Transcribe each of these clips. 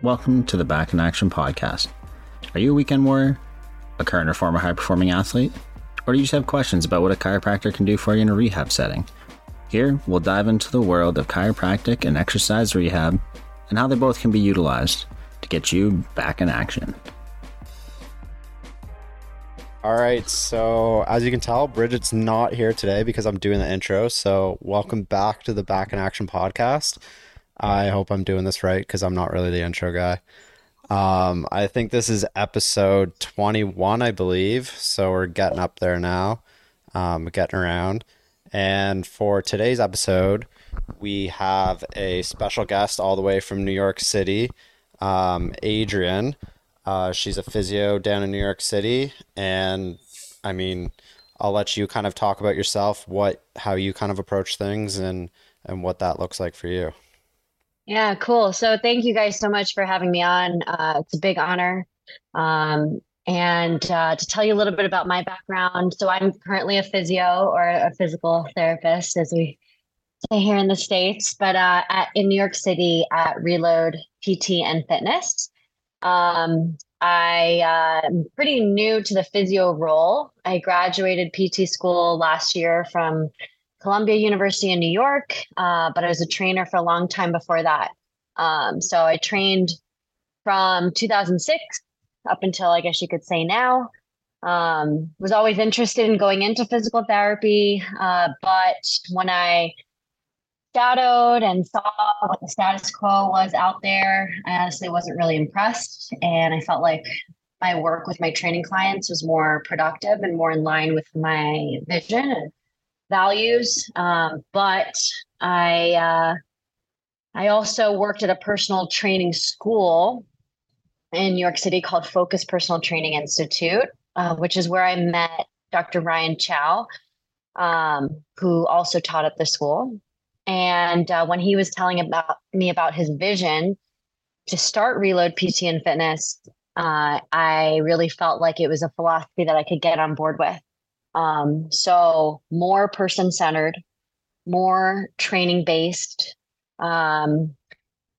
Welcome to the Back in Action podcast. Are you a weekend warrior, a current or former high performing athlete, or do you just have questions about what a chiropractor can do for you in a rehab setting? Here, we'll dive into the world of chiropractic and exercise rehab and how they both can be utilized to get you back in action. All right, so as you can tell, Bridget's not here today because I'm doing the intro. So, welcome back to the Back in Action podcast. I hope I'm doing this right because I'm not really the intro guy. Um, I think this is episode 21, I believe. So, we're getting up there now, um, getting around. And for today's episode, we have a special guest all the way from New York City, um, Adrienne. Uh, she's a physio down in New York City, and I mean, I'll let you kind of talk about yourself, what how you kind of approach things, and and what that looks like for you. Yeah, cool. So thank you guys so much for having me on. Uh, it's a big honor. Um, and uh, to tell you a little bit about my background, so I'm currently a physio or a physical therapist, as we say here in the states, but uh, at, in New York City at Reload PT and Fitness. Um, I uh, am pretty new to the physio role. I graduated PT school last year from Columbia University in New York, uh, but I was a trainer for a long time before that. Um, so I trained from 2006 up until I guess you could say now. Um, was always interested in going into physical therapy, uh, but when I shadowed and saw what the status quo was out there. I honestly wasn't really impressed. And I felt like my work with my training clients was more productive and more in line with my vision values. Um, but I, uh, I also worked at a personal training school in New York City called Focus Personal Training Institute, uh, which is where I met Dr. Ryan Chow, um, who also taught at the school. And uh, when he was telling about me about his vision to start Reload PT and Fitness, uh, I really felt like it was a philosophy that I could get on board with. Um, so more person centered, more training based, um,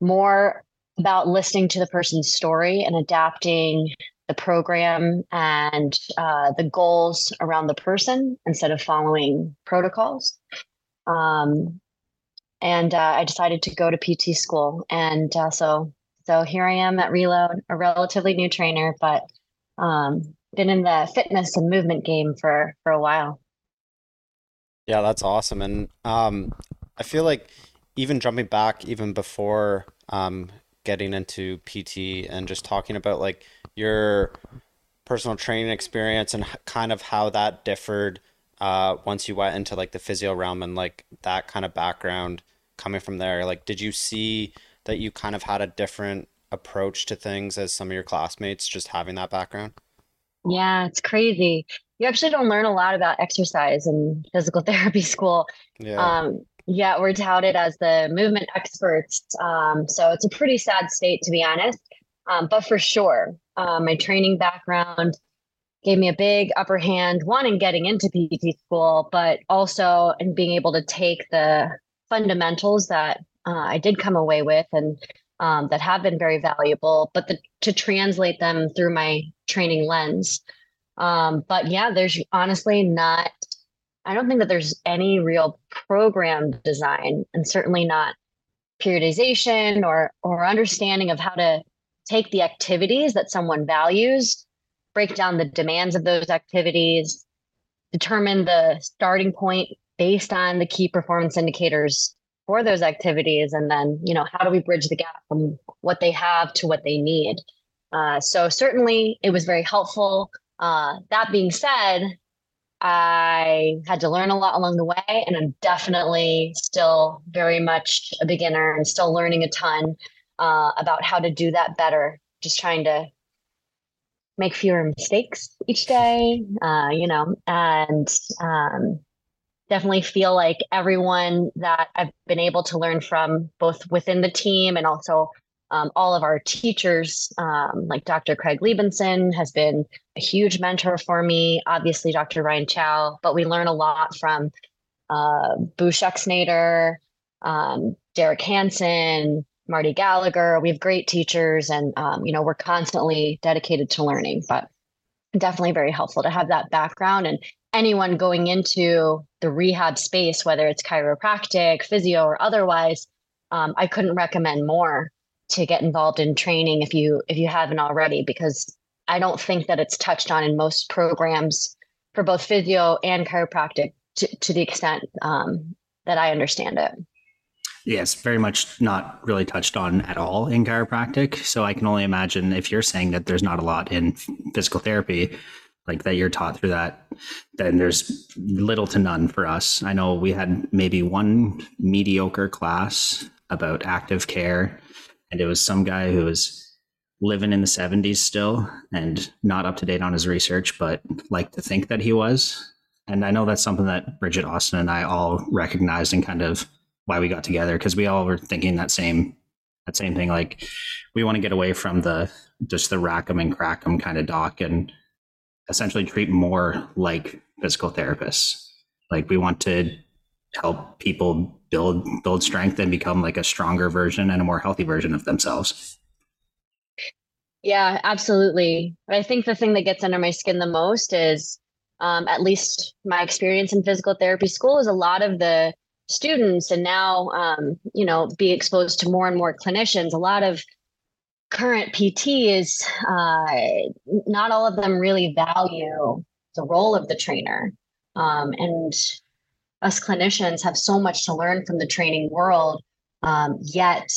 more about listening to the person's story and adapting the program and uh, the goals around the person instead of following protocols. Um, and uh, I decided to go to PT school. And uh, so, so here I am at Reload, a relatively new trainer, but um, been in the fitness and movement game for for a while. Yeah, that's awesome. And um, I feel like even jumping back, even before um, getting into PT and just talking about like your personal training experience and kind of how that differed uh, once you went into like the physio realm and like that kind of background coming from there like did you see that you kind of had a different approach to things as some of your classmates just having that background yeah it's crazy. You actually don't learn a lot about exercise in physical therapy school. Yeah. Um, yeah we're touted as the movement experts. Um, so it's a pretty sad state to be honest. Um, but for sure uh, my training background gave me a big upper hand one in getting into pt school but also in being able to take the fundamentals that uh, I did come away with and um, that have been very valuable, but the, to translate them through my training lens. Um, but yeah, there's honestly not, I don't think that there's any real program design and certainly not periodization or or understanding of how to take the activities that someone values break down the demands of those activities determine the starting point based on the key performance indicators for those activities and then you know how do we bridge the gap from what they have to what they need? Uh, so certainly it was very helpful. Uh, that being said i had to learn a lot along the way and i'm definitely still very much a beginner and still learning a ton uh, about how to do that better. Just trying to make fewer mistakes each day uh, you know and um, definitely feel like everyone that I've been able to learn from, both within the team and also um, all of our teachers, um, like Dr. Craig Liebenson has been a huge mentor for me. Obviously, Dr. Ryan Chow, but we learn a lot from uh, Boo um, Derek Hansen, Marty Gallagher. We have great teachers, and um, you know we're constantly dedicated to learning. But definitely very helpful to have that background and anyone going into the rehab space, whether it's chiropractic, physio, or otherwise. Um, I couldn't recommend more to get involved in training if you if you haven't already, because I don't think that it's touched on in most programs for both physio and chiropractic to, to the extent um, that I understand it. Yes, very much not really touched on at all in chiropractic. So I can only imagine if you're saying that there's not a lot in physical therapy, like that you're taught through that, then there's little to none for us. I know we had maybe one mediocre class about active care, and it was some guy who was living in the 70s still and not up to date on his research, but like to think that he was. And I know that's something that Bridget Austin and I all recognized and kind of why we got together because we all were thinking that same that same thing. Like we want to get away from the just the rack 'em and crack 'em kind of doc and essentially treat more like physical therapists. Like we want to help people build build strength and become like a stronger version and a more healthy version of themselves. Yeah, absolutely. I think the thing that gets under my skin the most is, um, at least my experience in physical therapy school, is a lot of the students and now um, you know be exposed to more and more clinicians a lot of current pts uh, not all of them really value the role of the trainer. Um, and us clinicians have so much to learn from the training world um, yet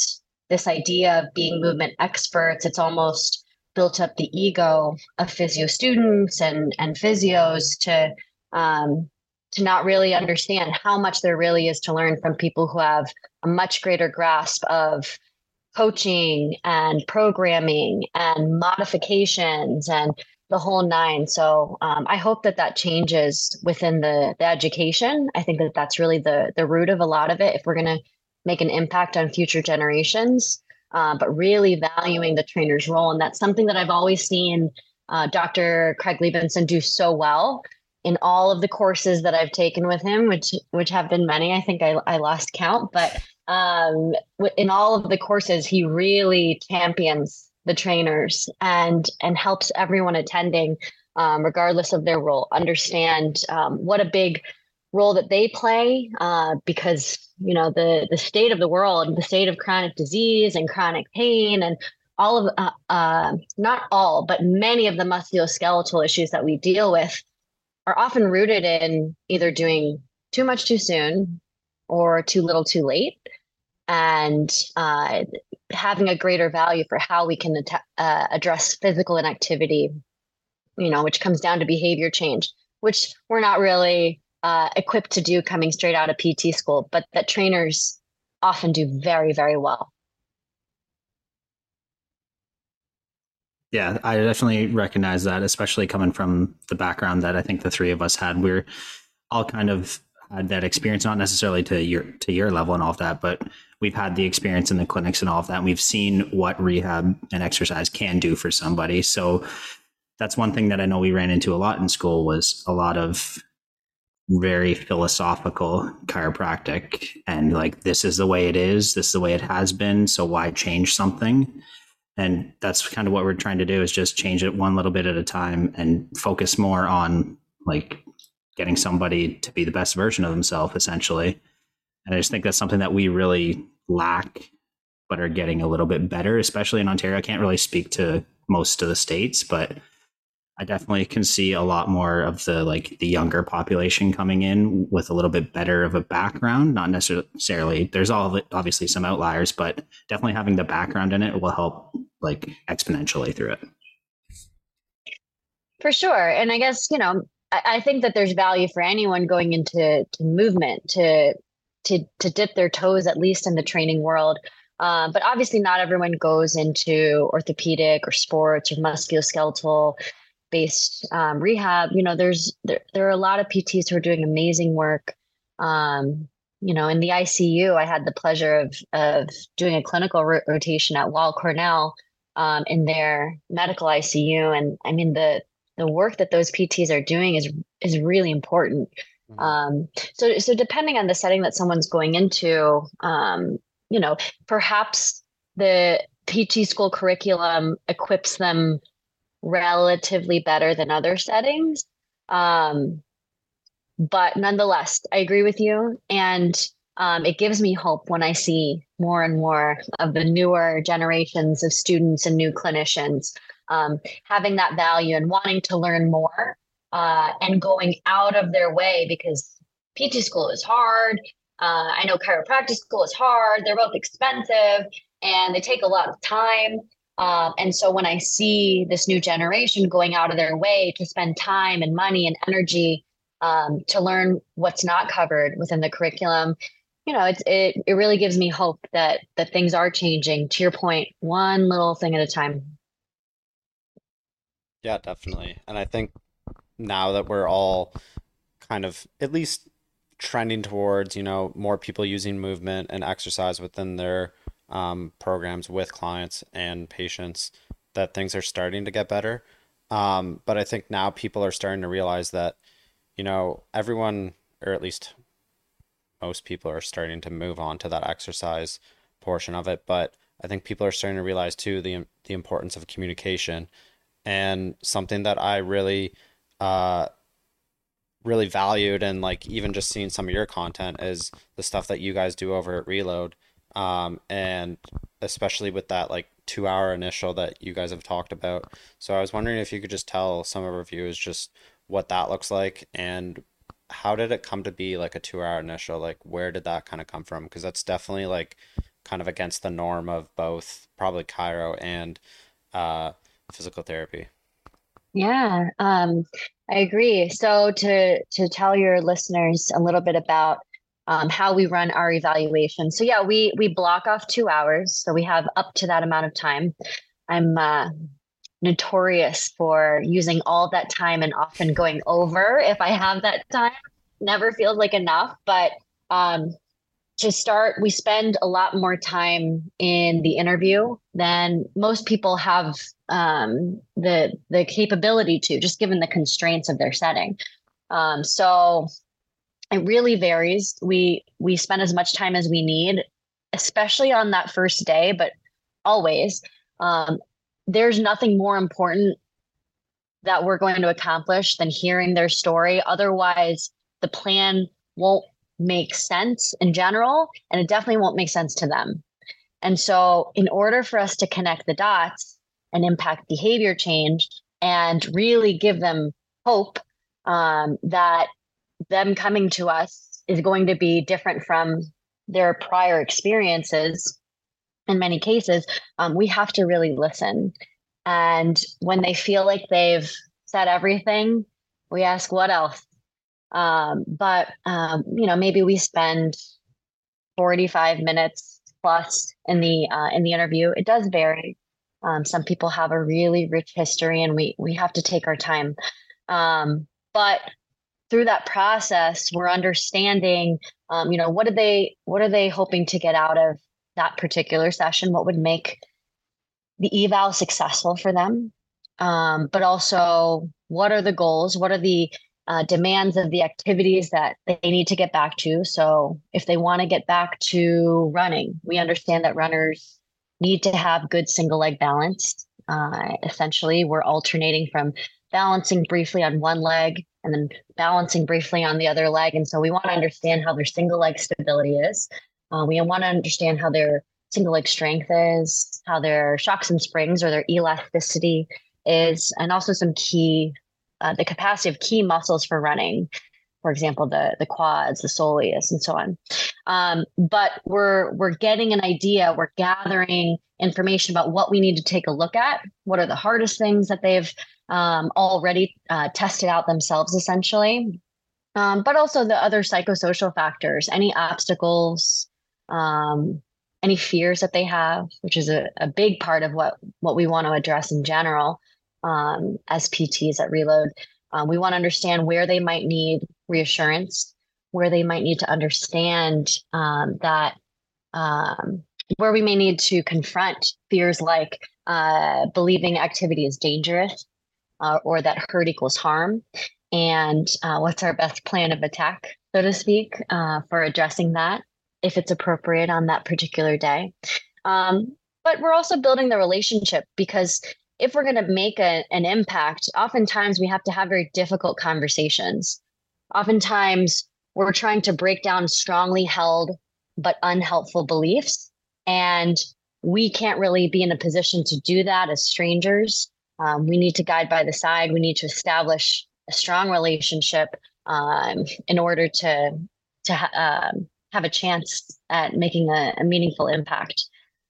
this idea of being movement experts it's almost built up the ego of physio students and and physios to um, to not really understand how much there really is to learn from people who have a much greater grasp of coaching and programming and modifications and the whole nine. So um, I hope that that changes within the, the education. I think that that's really the the root of a lot of it. If we're going to make an impact on future generations, uh, but really valuing the trainer's role, and that's something that I've always seen uh, Dr. Craig Liebenson do so well in all of the courses that I've taken with him, which which have been many. I think I, I lost count, but um, in all of the courses, he really champions the trainers and and helps everyone attending, um, regardless of their role, understand um, what a big role that they play. Uh, because you know the the state of the world, the state of chronic disease and chronic pain, and all of uh, uh, not all, but many of the musculoskeletal issues that we deal with are often rooted in either doing too much too soon or too little too late and uh, having a greater value for how we can att- uh, address physical inactivity you know which comes down to behavior change which we're not really uh, equipped to do coming straight out of pt school but that trainers often do very very well Yeah, I definitely recognize that, especially coming from the background that I think the three of us had. We're all kind of had that experience, not necessarily to your to your level and all of that, but we've had the experience in the clinics and all of that. And we've seen what rehab and exercise can do for somebody. So that's one thing that I know we ran into a lot in school was a lot of very philosophical chiropractic and like this is the way it is, this is the way it has been, so why change something? and that's kind of what we're trying to do is just change it one little bit at a time and focus more on like getting somebody to be the best version of themselves essentially and i just think that's something that we really lack but are getting a little bit better especially in ontario i can't really speak to most of the states but i definitely can see a lot more of the like the younger population coming in with a little bit better of a background not necessarily there's all obviously some outliers but definitely having the background in it will help like exponentially through it. For sure. And I guess, you know, I, think that there's value for anyone going into to movement to to to dip their toes at least in the training world. Uh, but obviously, not everyone goes into orthopedic or sports or musculoskeletal based um, rehab. You know, there's there, there are a lot of PTs who are doing amazing work. Um, you know, in the ICU, I had the pleasure of of doing a clinical ro- rotation at Weill Cornell, um, in their medical ICU. And I mean, the the work that those PTs are doing is is really important. Mm-hmm. Um, so so depending on the setting that someone's going into, um, you know, perhaps the PT school curriculum equips them relatively better than other settings. Um, but nonetheless, I agree with you. And um, it gives me hope when I see more and more of the newer generations of students and new clinicians um, having that value and wanting to learn more uh, and going out of their way because PT school is hard. Uh, I know chiropractic school is hard. They're both expensive and they take a lot of time. Um, and so when I see this new generation going out of their way to spend time and money and energy um, to learn what's not covered within the curriculum, you know, it's it it really gives me hope that that things are changing. To your point, one little thing at a time. Yeah, definitely. And I think now that we're all kind of at least trending towards, you know, more people using movement and exercise within their um, programs with clients and patients, that things are starting to get better. Um, but I think now people are starting to realize that, you know, everyone, or at least most people, are starting to move on to that exercise portion of it. But I think people are starting to realize too the the importance of communication, and something that I really uh, really valued and like even just seeing some of your content is the stuff that you guys do over at Reload. Um, and especially with that like two hour initial that you guys have talked about. So I was wondering if you could just tell some of our viewers just what that looks like and how did it come to be like a two hour initial? Like where did that kind of come from? Because that's definitely like kind of against the norm of both probably chiro and uh, physical therapy. Yeah, um, I agree. So to to tell your listeners a little bit about um, how we run our evaluation. So yeah, we we block off two hours, so we have up to that amount of time. I'm uh, notorious for using all that time and often going over if I have that time. Never feels like enough, but um, to start, we spend a lot more time in the interview than most people have um, the the capability to, just given the constraints of their setting. Um, so it really varies. We we spend as much time as we need, especially on that first day, but always. Um, there's nothing more important that we're going to accomplish than hearing their story. Otherwise, the plan won't make sense in general, and it definitely won't make sense to them. And so, in order for us to connect the dots and impact behavior change and really give them hope um, that them coming to us is going to be different from their prior experiences, in many cases, um, we have to really listen. And when they feel like they've said everything, we ask, what else? Um, but um, you know, maybe we spend 45 minutes plus in the uh, in the interview. It does vary. Um, some people have a really rich history, and we we have to take our time. Um, but through that process, we're understanding, um, you know, what are they what are they hoping to get out of that particular session? What would make the eval successful for them? Um, but also, what are the goals? What are the uh, demands of the activities that they need to get back to. So, if they want to get back to running, we understand that runners need to have good single leg balance. Uh, essentially, we're alternating from balancing briefly on one leg and then balancing briefly on the other leg. And so, we want to understand how their single leg stability is. Uh, we want to understand how their single leg strength is, how their shocks and springs or their elasticity is, and also some key uh, the capacity of key muscles for running, for example, the the quads, the soleus, and so on. Um, but we're we're getting an idea, we're gathering information about what we need to take a look at. What are the hardest things that they've um, already uh, tested out themselves, essentially, um, but also the other psychosocial factors, any obstacles, um, any fears that they have, which is a, a big part of what what we want to address in general um, at Reload. Um, we want to understand where they might need reassurance, where they might need to understand um, that um, where we may need to confront fears like uh, believing activity is dangerous uh, or that hurt equals harm. And uh, what's our best plan of attack, so to speak, uh, for addressing that if it's appropriate on that particular day. Um, but we're also building the relationship because if we're going to make a, an impact, oftentimes we have to have very difficult conversations. Oftentimes we're trying to break down strongly held but unhelpful beliefs. And we can't really be in a position to do that as strangers. Um, we need to guide by the side. We need to establish a strong relationship um, in order to to ha- um, have a chance at making a, a meaningful impact.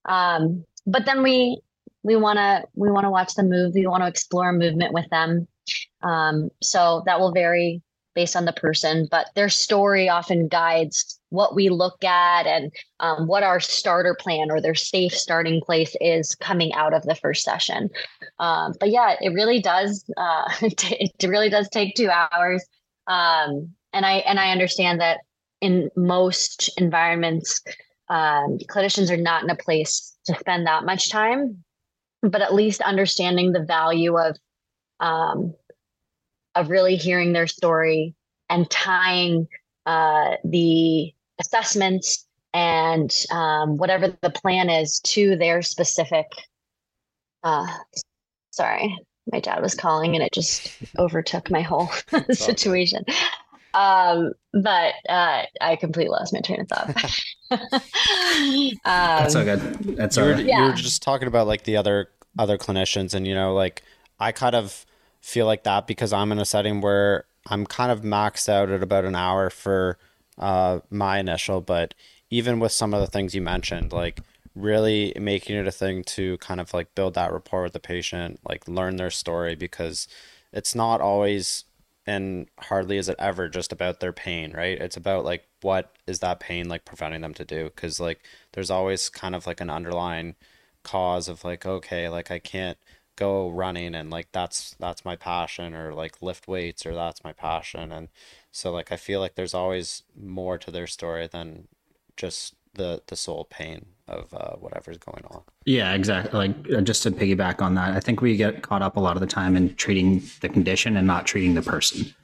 Um, but then we we want to we want to watch them move. We want to explore movement with them. Um, so that will vary based on the person, but their story often guides what we look at and um, what our starter plan or their safe starting place is coming out of the first session. Um, but yeah, it really does. Uh, it really does take two hours, um, and I and I understand that in most environments, um, clinicians are not in a place to spend that much time. But at least understanding the value of um, of really hearing their story and tying uh, the assessments and um, whatever the plan is to their specific. Uh, sorry, my dad was calling and it just overtook my whole situation. Um, but uh, I completely lost my train of thought. um, That's so good. That's you all were, right. you were just talking about like the other other clinicians, and you know, like I kind of feel like that because I'm in a setting where I'm kind of maxed out at about an hour for uh, my initial, but even with some of the things you mentioned, like really making it a thing to kind of like build that rapport with the patient, like learn their story because it's not always and hardly is it ever just about their pain, right? It's about like what is that pain like preventing them to do? Because like there's always kind of like an underlying cause of like okay, like I can't go running and like that's that's my passion or like lift weights or that's my passion and so like I feel like there's always more to their story than just the the sole pain of uh, whatever's going on. Yeah, exactly. Like uh, just to piggyback on that, I think we get caught up a lot of the time in treating the condition and not treating the person.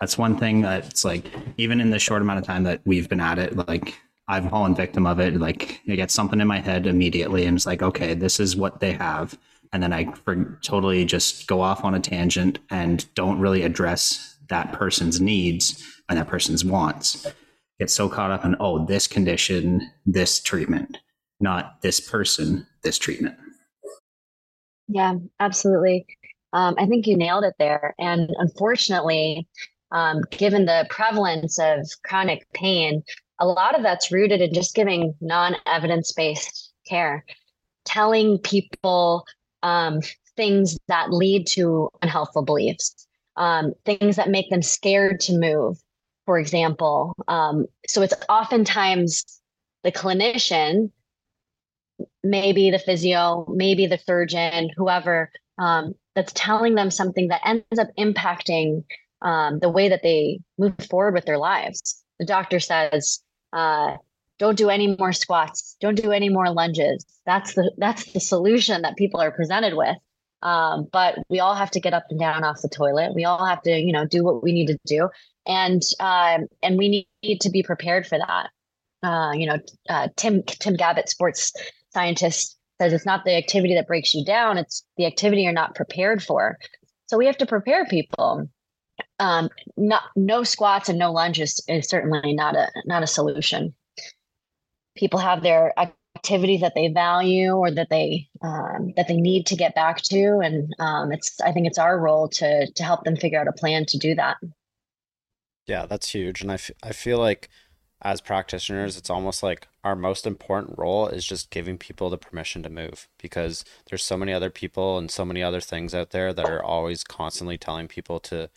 That's one thing that's like even in the short amount of time that we've been at it, like I've fallen victim of it. Like I get something in my head immediately, and it's like, okay, this is what they have, and then I for, totally just go off on a tangent and don't really address that person's needs and that person's wants. Get so caught up in oh, this condition, this treatment, not this person, this treatment. Yeah, absolutely. Um, I think you nailed it there. And unfortunately, um, given the prevalence of chronic pain, a lot of that's rooted in just giving non evidence based care, telling people um, things that lead to unhelpful beliefs, um, things that make them scared to move, for example. Um, so it's oftentimes the clinician maybe the physio, maybe the surgeon, whoever um, that's telling them something that ends up impacting um, the way that they move forward with their lives. The doctor says, uh, "Don't do any more squats. Don't do any more lunges." That's the that's the solution that people are presented with. Um, but we all have to get up and down off the toilet. We all have to, you know, do what we need to do, and um, and we need, to be prepared for that. Uh, you know, uh, Tim Tim Gabbett, sports scientist says it's not the activity that breaks you down it's the activity you're not prepared for. So we have to prepare people. Um, not no squats and no lunges is certainly not a not a solution. People have their activities that they value or that they um, that they need to get back to and um, it's i think it's our role to to help them figure out a plan to do that. Yeah, that's huge. And I, f- I feel like as practitioners, it's almost like our most important role is just giving people the permission to move because there's so many other people and so many other things out there that are always constantly telling people to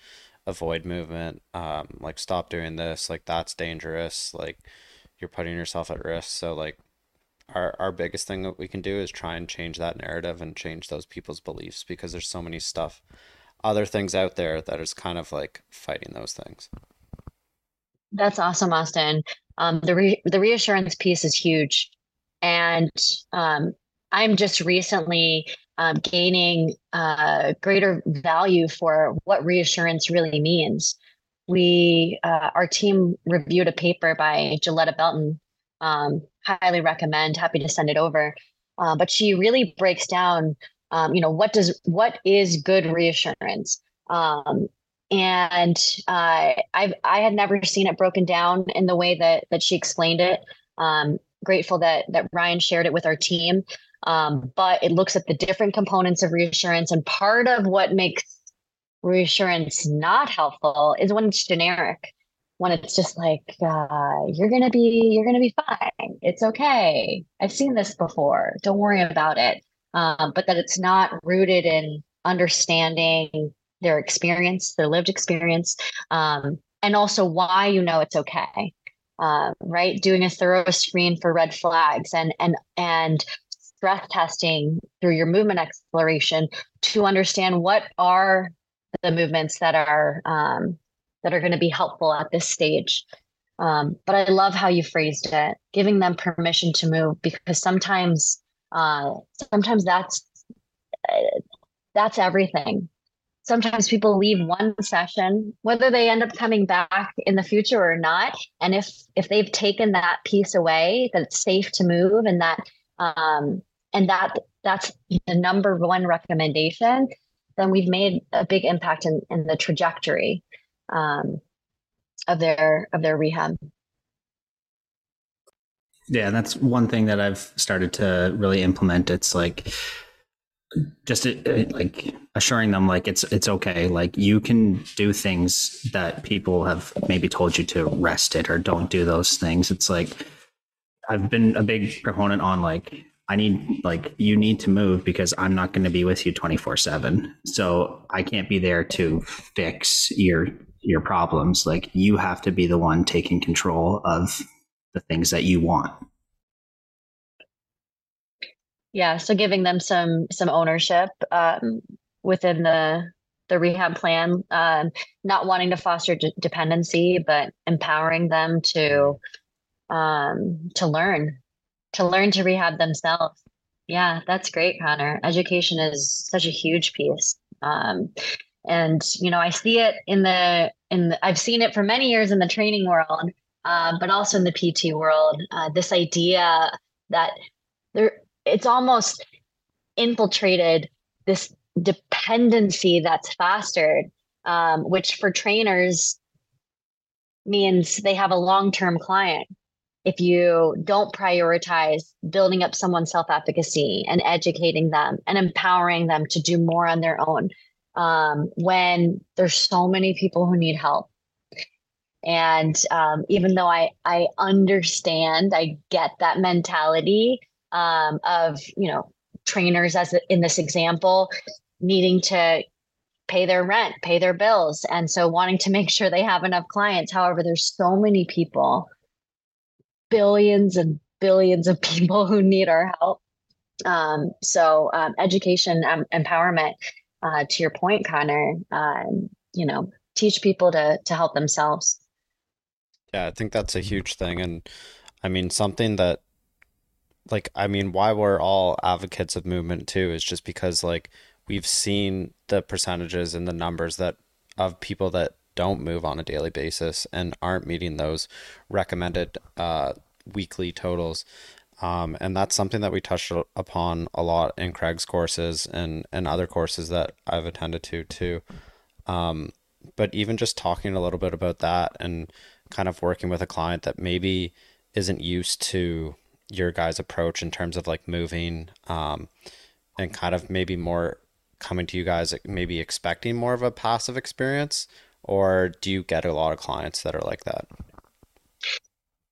avoid movement, um, like stop doing this, like that's dangerous, like you're putting yourself at risk. So like our our biggest thing that we can do is try and change that narrative and change those people's beliefs because there's so many stuff other things out there that is kind of like fighting those things. That's awesome, Austin. Um, the re- the reassurance piece is huge, and um, I'm just recently um, gaining uh, greater value for what reassurance really means. We, uh, our team reviewed a paper by Joletta Belton. Um, highly recommend. Happy to send it over. uh, but she really breaks down, um, you know, what does what is good reassurance, um, and uh, I I had never seen it broken down in the way that that she explained it. Um, grateful that that Ryan shared it with our team. Um, but it looks at the different components of reassurance, and part of what makes reassurance not helpful is when it's generic when it's just like uh, you're gonna be you're gonna be fine. It's okay. I've seen this before. Don't worry about it. Um, but that it's not rooted in understanding their experience their lived experience um, and also why you know it's okay uh, right doing a thorough screen for red flags and and and stress testing through your movement exploration to understand what are the movements that are um, that are going to be helpful at this stage. Um, but I love how you phrased it, giving them permission to move because sometimes, uh, sometimes that's uh, that's everything. Sometimes people leave one session, whether they end up coming back in the future or not, and if if they've taken that piece away, that it's safe to move, and that um, and that that's the number one recommendation, then we've made a big impact in, in the trajectory um, of their of their rehab. Yeah, that's one thing that I've started to really implement. It's like just uh, like assuring them like it's it's okay like you can do things that people have maybe told you to rest it or don't do those things it's like i've been a big proponent on like I need like you need to move because I'm not going to be with you 24/7. So I can't be there to fix your your problems. Like you have to be the one taking control of the things that you want. Yeah, so giving them some some ownership um, within the the rehab plan, um, not wanting to foster d- dependency, but empowering them to um, to learn to learn to rehab themselves. Yeah, that's great, Connor. Education is such a huge piece. Um, and you know, I see it in the in the, I've seen it for many years in the training world, uh, but also in the PT world. Uh, this idea that there, it's almost infiltrated this dependency that's fostered, um, which for trainers means they have a long term client. If you don't prioritize building up someone's self efficacy and educating them and empowering them to do more on their own um, when there's so many people who need help. And um, even though I, I understand i get that mentality um, of you know trainers as in this example needing to pay their rent pay their bills and so wanting to make sure they have enough clients however there's so many people billions and billions of people who need our help. Um, so um, education, um, empowerment. Uh, to your point, Connor, um, you know, teach people to to help themselves. Yeah, I think that's a huge thing, and I mean something that, like, I mean, why we're all advocates of movement too is just because like we've seen the percentages and the numbers that of people that don't move on a daily basis and aren't meeting those recommended uh, weekly totals. Um, and that's something that we touched upon a lot in Craig's courses and, and other courses that I've attended to too. Um, but even just talking a little bit about that and kind of working with a client that maybe isn't used to your guys' approach in terms of like moving um, and kind of maybe more coming to you guys maybe expecting more of a passive experience or do you get a lot of clients that are like that?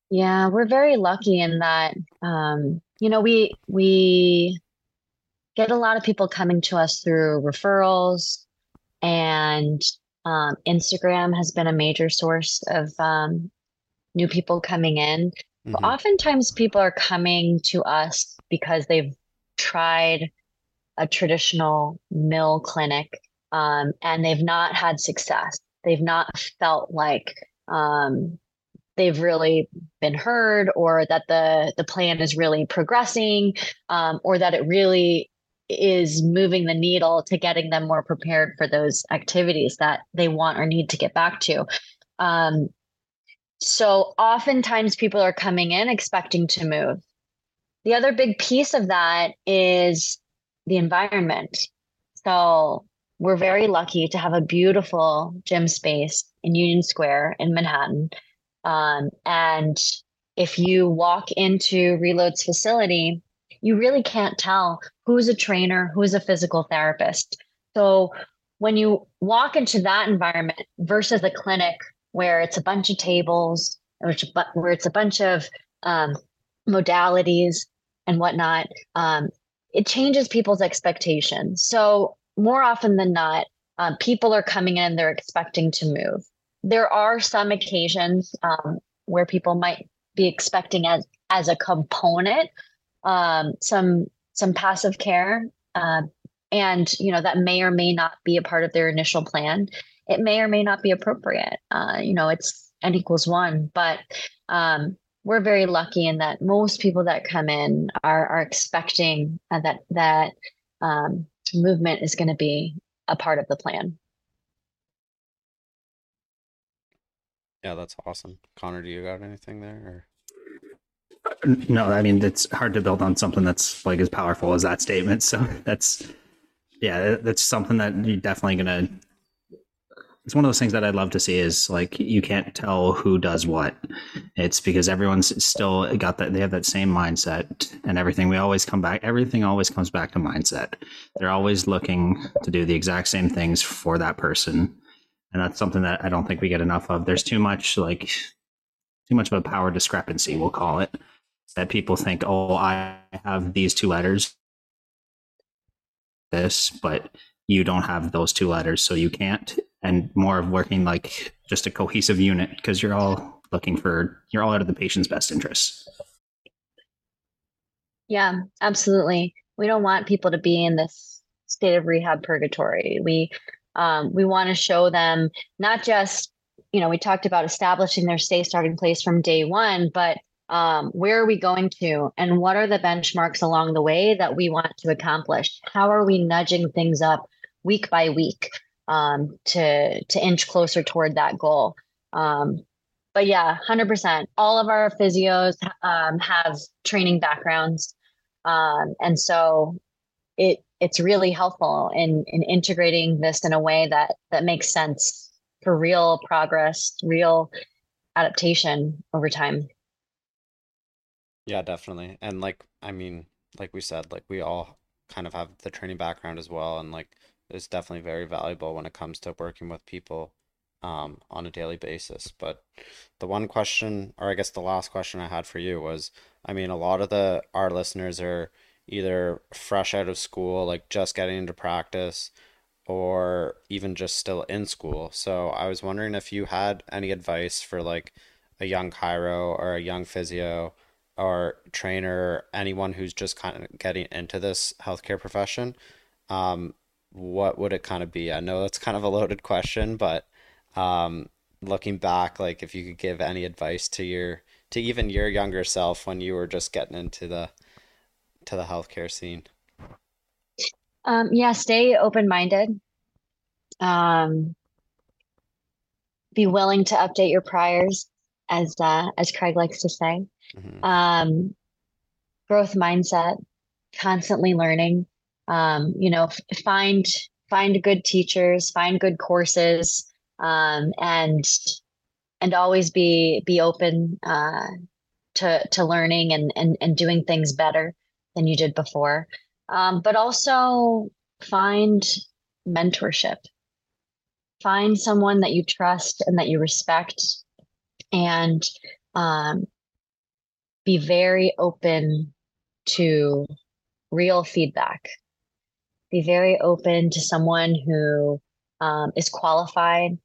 Yeah, we're very lucky in that um, you know, we we get a lot of people coming to us through referrals and um, Instagram has been a major source of um, new people coming in. Mm-hmm. Oftentimes people are coming to us because they've tried a traditional mill clinic um, and they've not had success they've not felt like um, they've really been heard or that the the plan is really progressing um, or that it really is moving the needle to getting them more prepared for those activities that they want or need to get back to um, so oftentimes people are coming in expecting to move the other big piece of that is the environment. So we're very lucky to have a beautiful gym space in Union Square in Manhattan. Um, and if you walk into Reload's facility, you really can't tell who's a trainer, who's a physical therapist. So when you walk into that environment versus a clinic where it's a bunch of tables, which, where it's a bunch of um, modalities and whatnot, um, it changes people's expectations. So more often than not, um, people are coming in, they're expecting to move. There are some occasions um, where people might be expecting as as a component um, some some passive care, uh, and you know that may or may not be a part of their initial plan. It may or may not be appropriate. Uh, you know, it's n equals one, but um, we're very lucky in that most people that come in are are expecting uh, that that um, movement is going to be a part of the plan. Yeah, that's awesome. Connor, do you got anything there? Or? No, I mean it's hard to build on something that's like as powerful as that statement. So that's yeah, that's something that you're definitely gonna it's one of those things that I'd love to see is like you can't tell who does what. It's because everyone's still got that they have that same mindset and everything. We always come back everything always comes back to mindset. They're always looking to do the exact same things for that person. And that's something that I don't think we get enough of. There's too much like too much of a power discrepancy, we'll call it. That people think, oh, I have these two letters, this, but you don't have those two letters, so you can't and more of working like just a cohesive unit because you're all looking for you're all out of the patient's best interests. Yeah, absolutely. We don't want people to be in this state of rehab purgatory. We um, we want to show them not just you know we talked about establishing their stay starting place from day one, but um, where are we going to and what are the benchmarks along the way that we want to accomplish? How are we nudging things up week by week? Um, to to inch closer toward that goal. Um, but yeah, hundred percent. All of our physios um, have training backgrounds, um, and so it it's really helpful in in integrating this in a way that that makes sense for real progress, real adaptation over time. Yeah, definitely. And like, I mean, like we said, like we all kind of have the training background as well, and like is definitely very valuable when it comes to working with people um, on a daily basis. But the one question, or I guess the last question I had for you was, I mean, a lot of the our listeners are either fresh out of school, like just getting into practice, or even just still in school. So I was wondering if you had any advice for like a young chiro or a young physio or trainer, anyone who's just kind of getting into this healthcare profession. Um, what would it kind of be? I know that's kind of a loaded question, but um, looking back, like if you could give any advice to your to even your younger self when you were just getting into the to the healthcare scene. Um, yeah, stay open minded. Um, be willing to update your priors, as uh, as Craig likes to say. Mm-hmm. Um, growth mindset, constantly learning um, you know, find find good teachers, find good courses, um, and and always be be open uh, to to learning and and and doing things better than you did before. Um, but also find mentorship. Find someone that you trust and that you respect, and um, be very open to real feedback be very open to someone who um, is qualified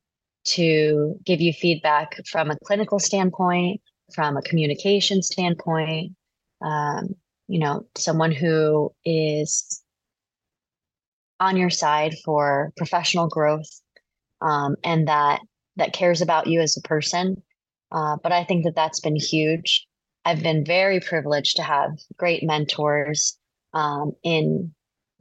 to give you feedback from a clinical standpoint, from a communication standpoint. Um, you know, someone who is on your side for professional growth um, and that that cares about you as a person. Uh, but I think that that's been huge. I've been very privileged to have great mentors um, in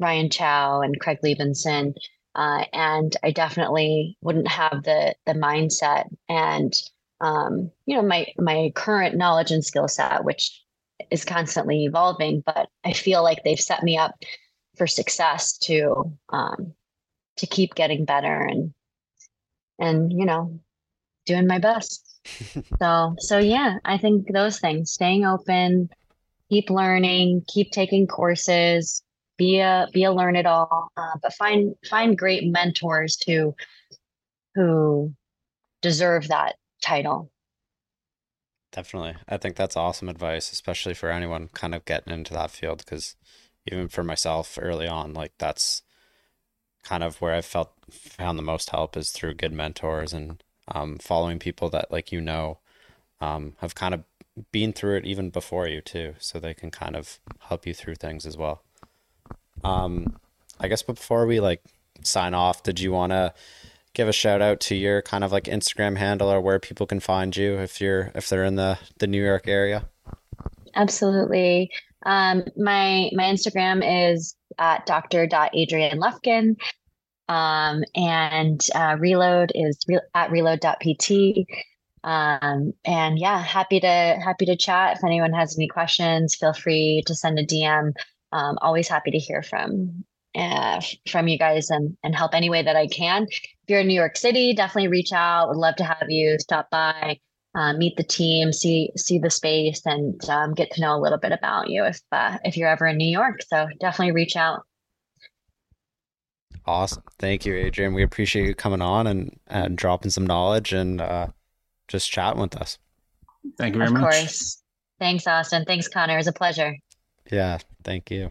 Ryan Chow and Craig Liebenson. Uh, and I definitely wouldn't have the the mindset and um, you know my my current knowledge and skill set, which is constantly evolving, but I feel like they've set me up for success to um, to keep getting better and and you know doing my best. so so yeah, I think those things, staying open, keep learning, keep taking courses, be a be a learn it all, uh, but find find great mentors who who deserve that title. Definitely. I think that's awesome advice, especially for anyone kind of getting into that field. Because even for myself early on, like that's kind of where I felt found the most help is through good mentors and um, following people that, like, you know, um, have kind of been through it even before you, too. So they can kind of help you through things as well. Um, I guess, before we like sign off, did you want to give a shout out to your kind of like Instagram handle or where people can find you if you're if they're in the the New York area? Absolutely. Um, my my Instagram is at dr.adrienne Lufkin. Um, and uh, reload is re- at reload.pt. Um, and yeah, happy to happy to chat. If anyone has any questions, feel free to send a DM. Um, always happy to hear from uh, from you guys and, and help any way that I can. If you're in New York City, definitely reach out. Would love to have you stop by, uh, meet the team, see see the space, and um, get to know a little bit about you if uh, if you're ever in New York. So definitely reach out. Awesome, thank you, Adrienne. We appreciate you coming on and and dropping some knowledge and uh, just chatting with us. Thank you very of much. Of course. Thanks, Austin. Thanks, Connor. It was a pleasure. Yeah, thank you.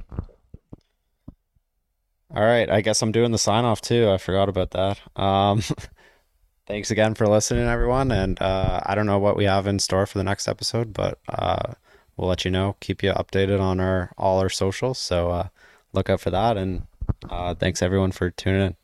All right, I guess I'm doing the sign off too. I forgot about that. Um, thanks again for listening, everyone. And uh, I don't know what we have in store for the next episode, but uh, we'll let you know. Keep you updated on our all our socials. So uh, look out for that. And uh, thanks everyone for tuning in.